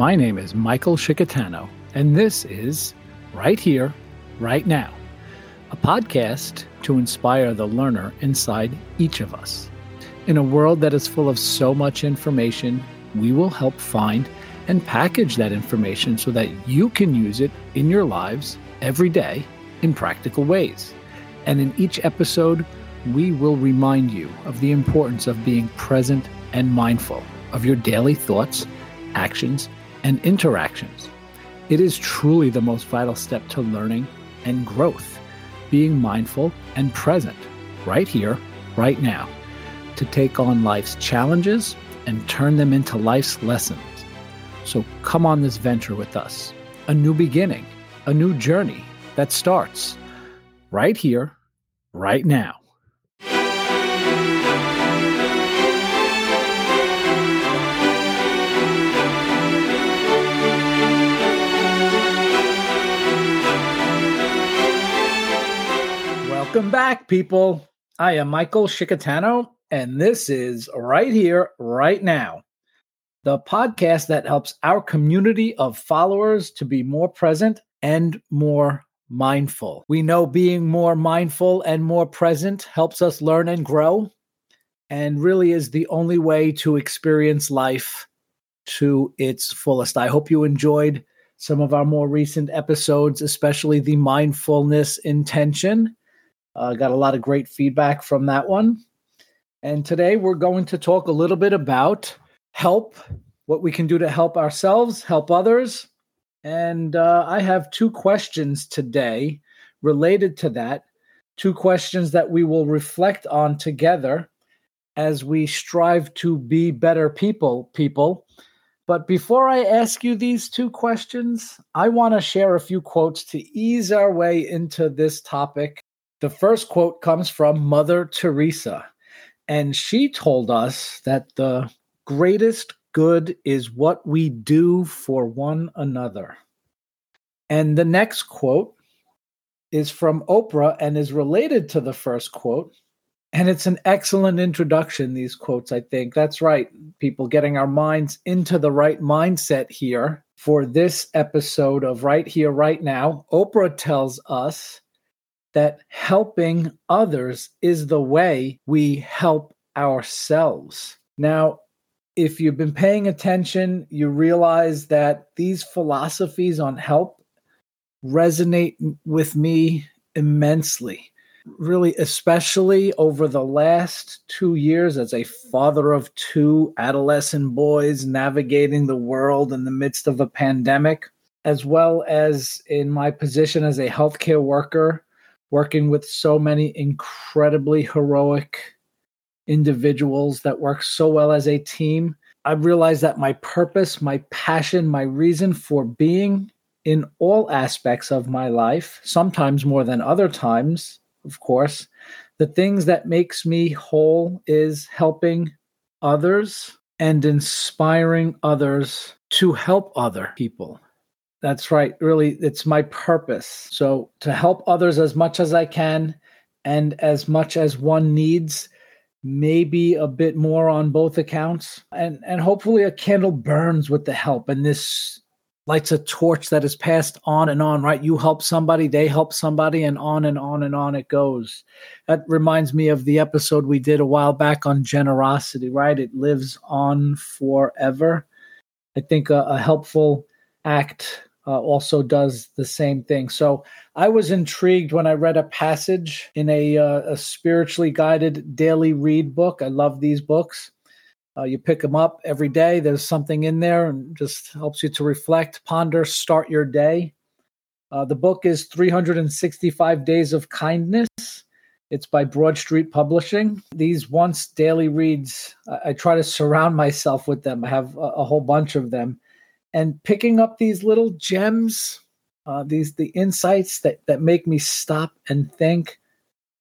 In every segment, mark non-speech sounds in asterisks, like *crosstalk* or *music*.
My name is Michael Shikatano, and this is Right Here, Right Now, a podcast to inspire the learner inside each of us. In a world that is full of so much information, we will help find and package that information so that you can use it in your lives every day in practical ways. And in each episode, we will remind you of the importance of being present and mindful of your daily thoughts, actions, and interactions. It is truly the most vital step to learning and growth, being mindful and present right here, right now, to take on life's challenges and turn them into life's lessons. So come on this venture with us, a new beginning, a new journey that starts right here, right now. Welcome back, people. I am Michael Shikatano, and this is Right Here, Right Now, the podcast that helps our community of followers to be more present and more mindful. We know being more mindful and more present helps us learn and grow, and really is the only way to experience life to its fullest. I hope you enjoyed some of our more recent episodes, especially the mindfulness intention. Uh, got a lot of great feedback from that one. And today we're going to talk a little bit about help, what we can do to help ourselves, help others. And uh, I have two questions today related to that. Two questions that we will reflect on together as we strive to be better people, people. But before I ask you these two questions, I want to share a few quotes to ease our way into this topic the first quote comes from Mother Teresa, and she told us that the greatest good is what we do for one another. And the next quote is from Oprah and is related to the first quote. And it's an excellent introduction, these quotes, I think. That's right, people getting our minds into the right mindset here for this episode of Right Here, Right Now. Oprah tells us that helping others is the way we help ourselves. Now, if you've been paying attention, you realize that these philosophies on help resonate with me immensely. Really, especially over the last two years as a father of two adolescent boys navigating the world in the midst of a pandemic, as well as in my position as a healthcare worker working with so many incredibly heroic individuals that work so well as a team. I realized that my purpose, my passion, my reason for being in all aspects of my life, sometimes more than other times, of course, the things that makes me whole is helping others and inspiring others to help other people. That's right. Really, it's my purpose. So to help others as much as I can and as much as one needs, maybe a bit more on both accounts. And and hopefully a candle burns with the help and this lights a torch that is passed on and on, right? You help somebody, they help somebody, and on and on and on it goes. That reminds me of the episode we did a while back on generosity, right? It lives on forever. I think a, a helpful act uh, also does the same thing. So I was intrigued when I read a passage in a, uh, a spiritually guided daily read book. I love these books. Uh, you pick them up every day. There's something in there and just helps you to reflect, ponder, start your day. Uh, the book is 365 Days of Kindness. It's by BroadStreet Publishing. These once daily reads, I, I try to surround myself with them. I have a, a whole bunch of them and picking up these little gems, uh, these the insights that that make me stop and think.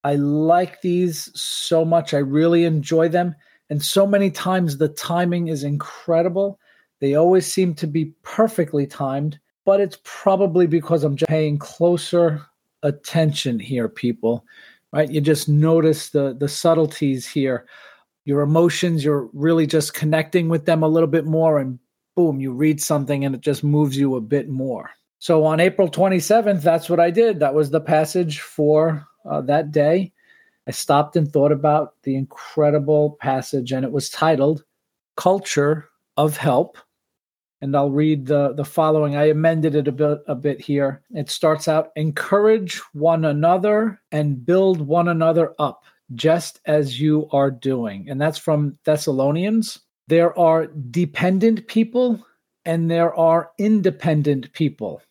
I like these so much. I really enjoy them, and so many times the timing is incredible. They always seem to be perfectly timed, but it's probably because I'm paying closer attention here, people. Right? You just notice the the subtleties here. Your emotions, you're really just connecting with them a little bit more and boom, you read something and it just moves you a bit more. So on April 27th, that's what I did. That was the passage for uh, that day. I stopped and thought about the incredible passage, and it was titled Culture of Help. And I'll read the, the following. I amended it a bit, a bit here. It starts out Encourage one another and build one another up, just as you are doing. And that's from Thessalonians. There are dependent people and there are independent people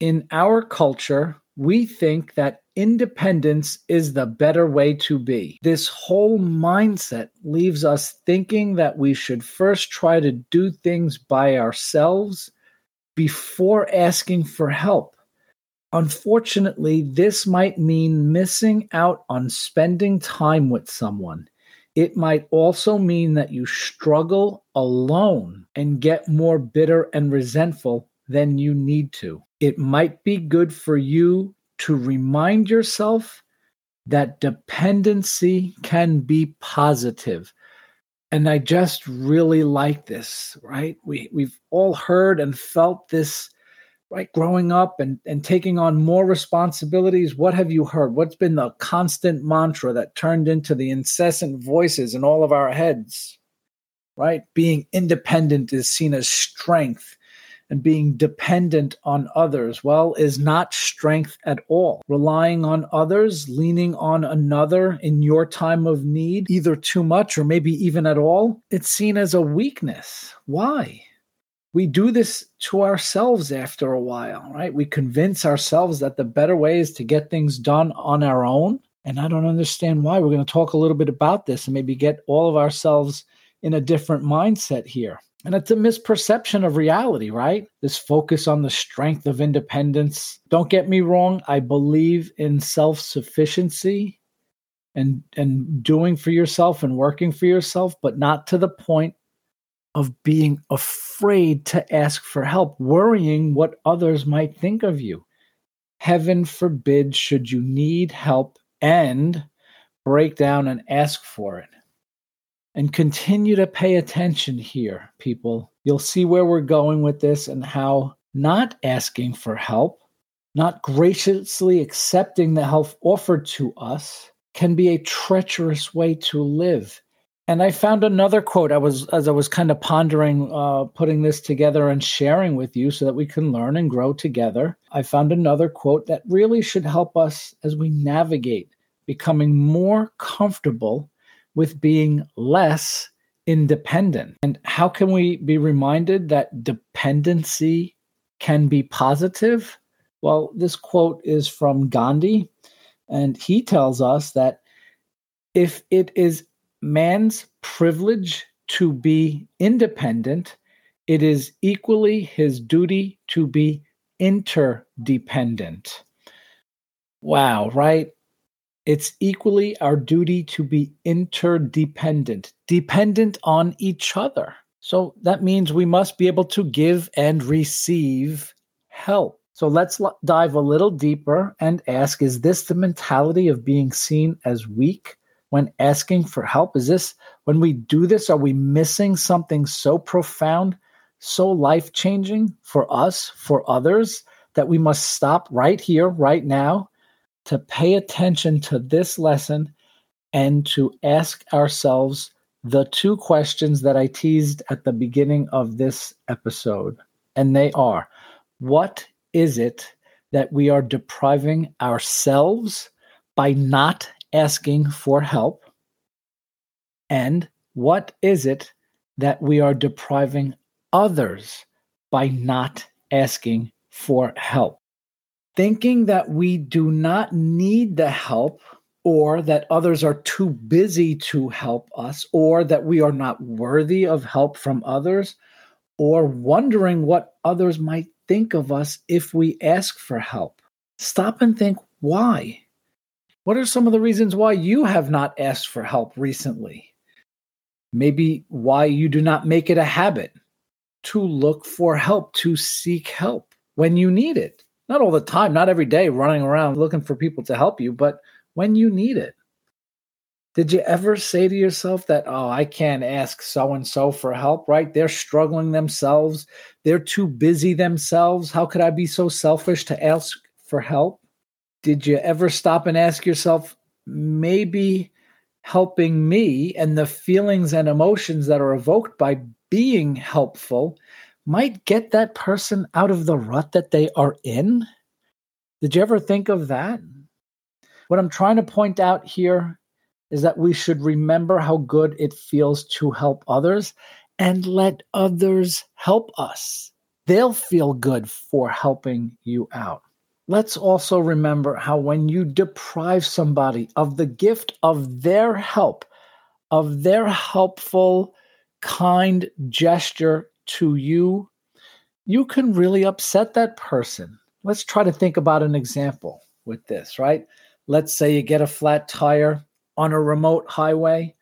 in our culture, we think that independence is the better way to be. This whole mindset leaves us thinking that we should first try to do things by ourselves before asking for help. Unfortunately, this might mean missing out on spending time with someone. It might also mean that you struggle alone and get more bitter and resentful than you need to it might be good for you to remind yourself that dependency can be positive. And I just really like this, right? We we've all heard and felt this right growing up and, and taking on more responsibilities. What have you heard? What's been the constant mantra that turned into the incessant voices in all of our heads? Right? Being independent is seen as strength and being dependent on others, well, is not strength at all. Relying on others, leaning on another in your time of need, either too much or maybe even at all, it's seen as a weakness. Why? We do this to ourselves after a while, right? We convince ourselves that the better way is to get things done on our own. And I don't understand why. We're going to talk a little bit about this and maybe get all of ourselves in a different mindset here. And it's a misperception of reality, right? This focus on the strength of independence. Don't get me wrong, I believe in self sufficiency and, and doing for yourself and working for yourself, but not to the point of being afraid to ask for help, worrying what others might think of you. Heaven forbid, should you need help and break down and ask for it. And continue to pay attention here, people. You'll see where we're going with this and how not asking for help, not graciously accepting the help offered to us, can be a treacherous way to live. And I found another quote. I was as I was kind of pondering uh, putting this together and sharing with you so that we can learn and grow together. I found another quote that really should help us as we navigate becoming more comfortable with being less independent. And how can we be reminded that dependency can be positive? Well, this quote is from Gandhi, and he tells us that if it is man's privilege to be independent, it is equally his duty to be interdependent. Wow, right? it's equally our duty to be interdependent, dependent on each other. So that means we must be able to give and receive help. So let's dive a little deeper and ask Is this the mentality of being seen as weak when asking for help? Is this, when we do this, are we missing something so profound, so life changing for us, for others, that we must stop right here, right now, to pay attention to this lesson and to ask ourselves the two questions that I teased at the beginning of this episode. And they are what is it that we are depriving ourselves by not asking for help? And what is it that we are depriving others by not asking for help? thinking that we do not need the help or that others are too busy to help us or that we are not worthy of help from others or wondering what others might think of us if we ask for help. Stop and think why? What are some of the reasons why you have not asked for help recently? Maybe why you do not make it a habit to look for help, to seek help when you need it not all the time, not every day running around looking for people to help you, but when you need it. Did you ever say to yourself that, oh, I can't ask so and so for help, right? They're struggling themselves. They're too busy themselves. How could I be so selfish to ask for help? Did you ever stop and ask yourself, maybe helping me and the feelings and emotions that are evoked by being helpful might get that person out of the rut that they are in? Did you ever think of that? What I'm trying to point out here is that we should remember how good it feels to help others and let others help us. They'll feel good for helping you out. Let's also remember how when you deprive somebody of the gift of their help, of their helpful, kind gesture to you, you can really upset that person. Let's try to think about an example with this, right? Let's say you get a flat tire on a remote highway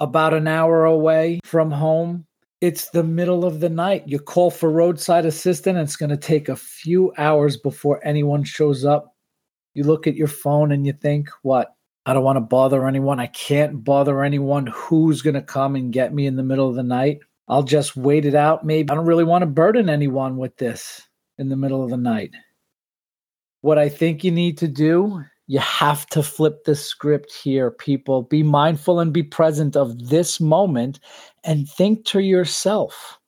about an hour away from home. It's the middle of the night. You call for roadside assistance, it's going to take a few hours before anyone shows up. You look at your phone and you think, what? I don't want to bother anyone. I can't bother anyone. Who's going to come and get me in the middle of the night? I'll just wait it out. Maybe I don't really want to burden anyone with this in the middle of the night. What I think you need to do you have to flip the script here, people. Be mindful and be present of this moment and think to yourself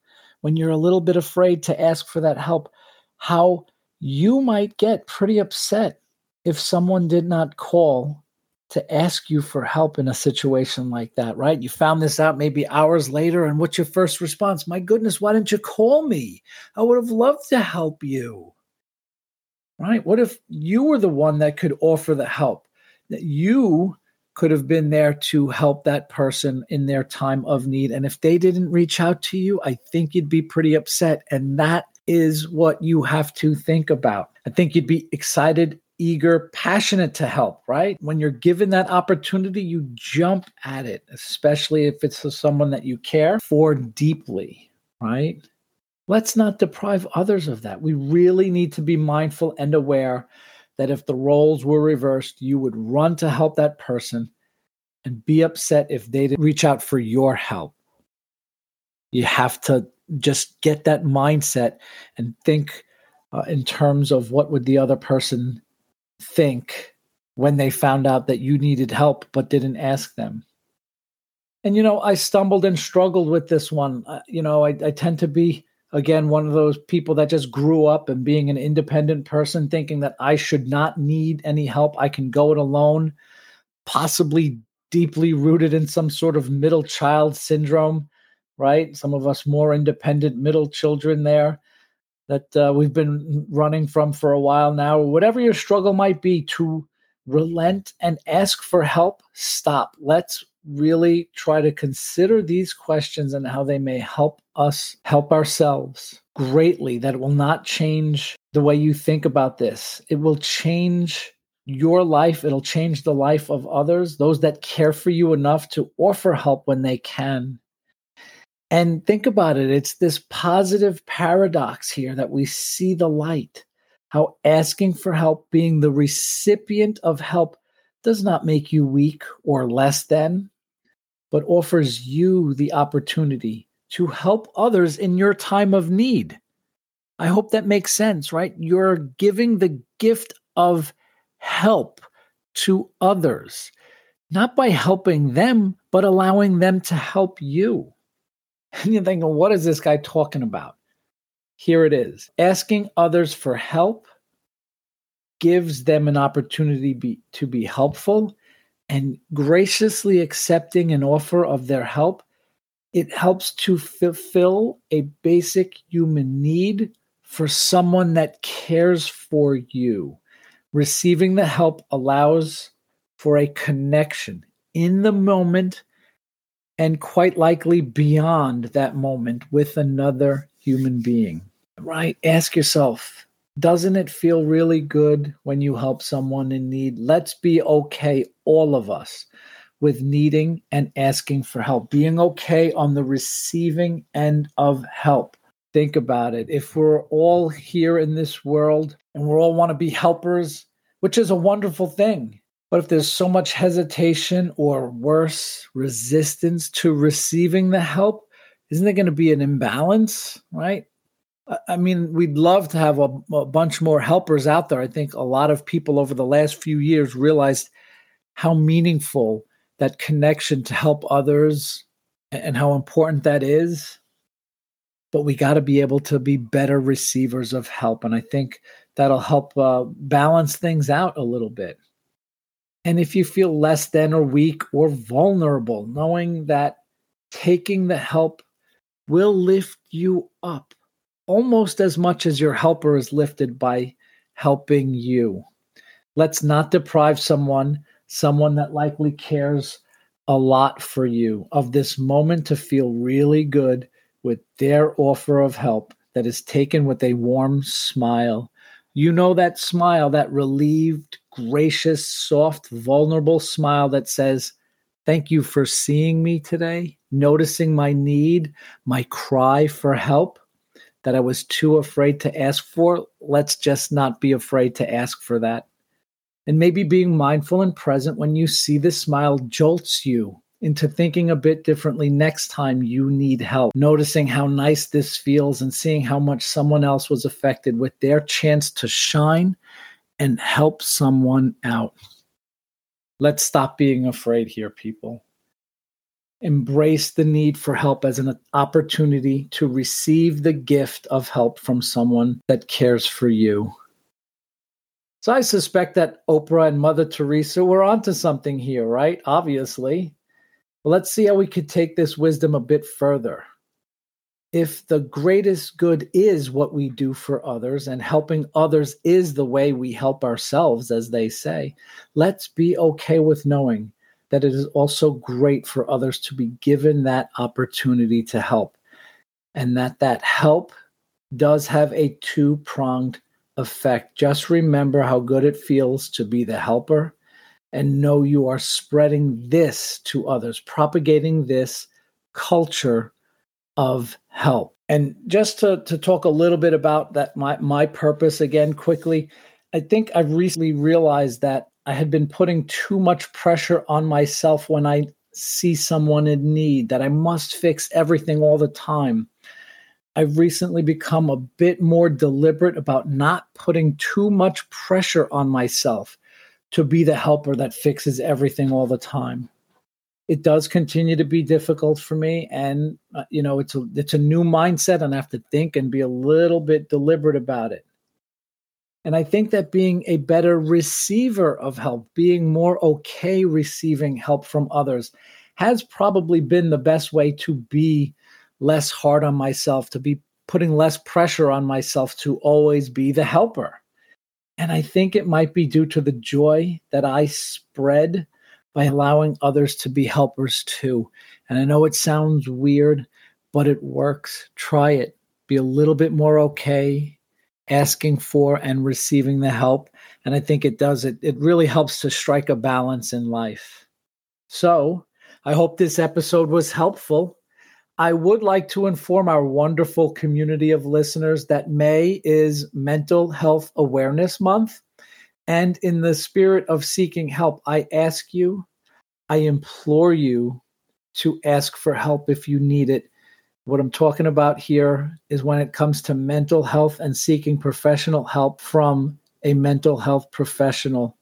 when you're a little bit afraid to ask for that help, how you might get pretty upset if someone did not call to ask you for help in a situation like that, right? You found this out maybe hours later, and what's your first response? My goodness, why didn't you call me? I would have loved to help you right? What if you were the one that could offer the help? That you could have been there to help that person in their time of need. And if they didn't reach out to you, I think you'd be pretty upset. And that is what you have to think about. I think you'd be excited, eager, passionate to help, right? When you're given that opportunity, you jump at it, especially if it's someone that you care for deeply, right? Let's not deprive others of that. We really need to be mindful and aware that if the roles were reversed, you would run to help that person and be upset if they didn't reach out for your help. You have to just get that mindset and think uh, in terms of what would the other person think when they found out that you needed help but didn't ask them. And you know, I stumbled and struggled with this one. Uh, you know, I, I tend to be again one of those people that just grew up and being an independent person thinking that I should not need any help. I can go it alone. Possibly deeply rooted in some sort of middle child syndrome right? Some of us more independent middle children there that uh, we've been running from for a while now. Whatever your struggle might be to relent and ask for help stop. Let's really try to consider these questions and how they may help us help ourselves greatly, that it will not change the way you think about this. It will change your life, it'll change the life of others, those that care for you enough to offer help when they can. And think about it it's this positive paradox here that we see the light, how asking for help, being the recipient of help, does not make you weak or less than but offers you the opportunity to help others in your time of need. I hope that makes sense, right? You're giving the gift of help to others, not by helping them, but allowing them to help you. *laughs* And you're thinking, what is this guy talking about? Here it is asking others for help gives them an opportunity be, to be helpful and graciously accepting an offer of their help, it helps to fulfill a basic human need for someone that cares for you. Receiving the help allows for a connection in the moment and quite likely beyond that moment with another human being. Right? Ask yourself doesn't it feel really good when you help someone in need? Let's be okay, all of us, with needing and asking for help, being okay on the receiving end of help. Think about it. If we're all here in this world and we all want to be helpers, which is a wonderful thing, But if there's so much hesitation or worse, resistance to receiving the help, isn't there going to be an imbalance, right? I mean, we'd love to have a, a, bunch more helpers out there. I think a lot of people over the last few years realized how meaningful that connection to help others and how important that is. But we got to be able to be better receivers of help. And I think that'll help uh, balance things out a little bit. And if you feel less than or weak or vulnerable, knowing that taking the help will lift you up almost as much as your helper is lifted by helping you. Let's not deprive someone, someone that likely cares a lot for you, of this moment to feel really good with their offer of help that is taken with a warm smile. You know that smile, that relieved, gracious, soft, vulnerable smile that says, Thank you for seeing me today, noticing my need, my cry for help that I was too afraid to ask for. Let's just not be afraid to ask for that. And maybe being mindful and present when you see the smile jolts you into thinking a bit differently next time you need help. Noticing how nice this feels and seeing how much someone else was affected with their chance to shine and help someone out. Let's stop being afraid here, people embrace the need for help as an opportunity to receive the gift of help from someone that cares for you. So I suspect that Oprah and Mother Teresa were onto something here, right? Obviously. Well, let's see how we could take this wisdom a bit further if the greatest good is what we do for others and helping others is the way we help ourselves, as they say, let's be okay with knowing that it is also great for others to be given that opportunity to help and that that help does have a two pronged effect. Just remember how good it feels to be the helper and know you are spreading this to others, propagating this culture of help. And just to, to talk a little bit about that, my, my purpose again, quickly, I think I've recently realized that I had been putting too much pressure on myself when I see someone in need, that I must fix everything all the time. I've recently become a bit more deliberate about not putting too much pressure on myself to be the helper that fixes everything all the time it does continue to be difficult for me and uh, you know it's a it's a new mindset and i have to think and be a little bit deliberate about it and i think that being a better receiver of help being more okay receiving help from others has probably been the best way to be less hard on myself to be putting less pressure on myself to always be the helper and i think it might be due to the joy that i spread by allowing others to be helpers too. And I know it sounds weird, but it works. Try it. Be a little bit more okay asking for and receiving the help. And I think it does. It, it really helps to strike a balance in life. So I hope this episode was helpful. I would like to inform our wonderful community of listeners that May is Mental Health Awareness Month. And in the spirit of seeking help, I ask you, I implore you to ask for help if you need it. What I'm talking about here is when it comes to mental health and seeking professional help from a mental health professional.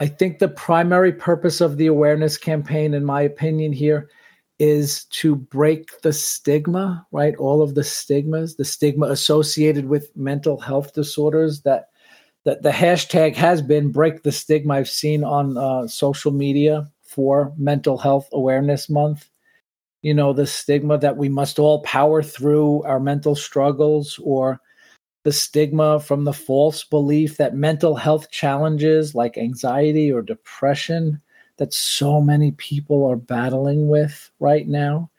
I think the primary purpose of the awareness campaign, in my opinion, here is to break the stigma, right? All of the stigmas, the stigma associated with mental health disorders that the, the hashtag has been break the stigma I've seen on uh, social media for Mental Health Awareness Month. You know, the stigma that we must all power through our mental struggles, or the stigma from the false belief that mental health challenges like anxiety or depression that so many people are battling with right now,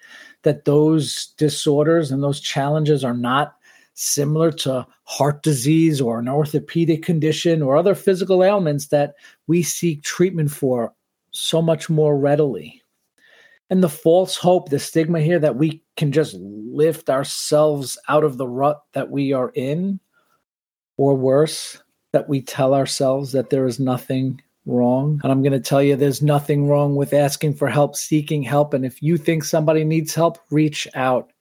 that those disorders and those challenges are not similar to heart disease or an orthopedic condition or other physical ailments that we seek treatment for so much more readily. And the false hope, the stigma here that we can just lift ourselves out of the rut that we are in, or worse, that we tell ourselves that there is nothing wrong. And I'm going to tell you there's nothing wrong with asking for help, seeking help. And if you think somebody needs help, reach out.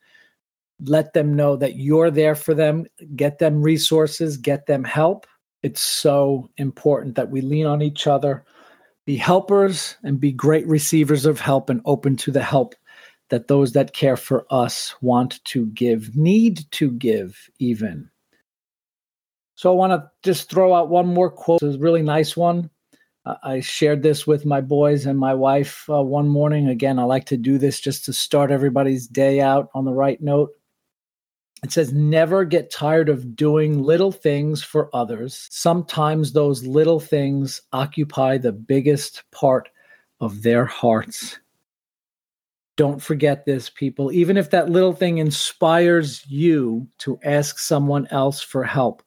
Let them know that you're there for them. Get them resources, get them help. It's so important that we lean on each other, be helpers, and be great receivers of help and open to the help that those that care for us want to give, need to give, even. So I want to just throw out one more quote. It's a really nice one. I shared this with my boys and my wife uh, one morning. Again, I like to do this just to start everybody's day out on the right note. It says, Never get tired of doing little things for others. Sometimes those little things occupy the biggest part of their hearts. Don't forget this, people. Even if that little thing inspires you to ask someone else for help,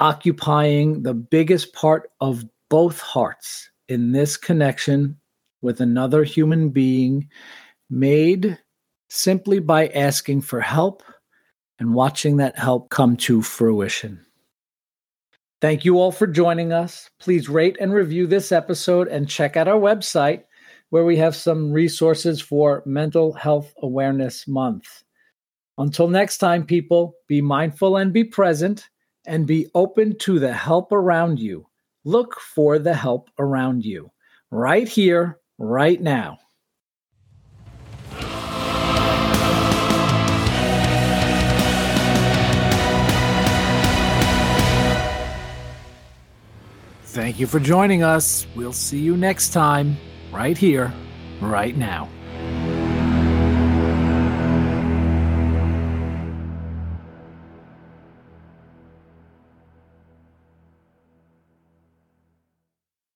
occupying the biggest part of both hearts in this connection with another human being made simply by asking for help and watching that help come to fruition. Thank you all for joining us. Please rate and review this episode and check out our website where we have some resources for Mental Health Awareness Month. Until next time, people, be mindful and be present and be open to the help around you. Look for the help around you right here, right now. Thank you for joining us. We'll see you next time right here, right now.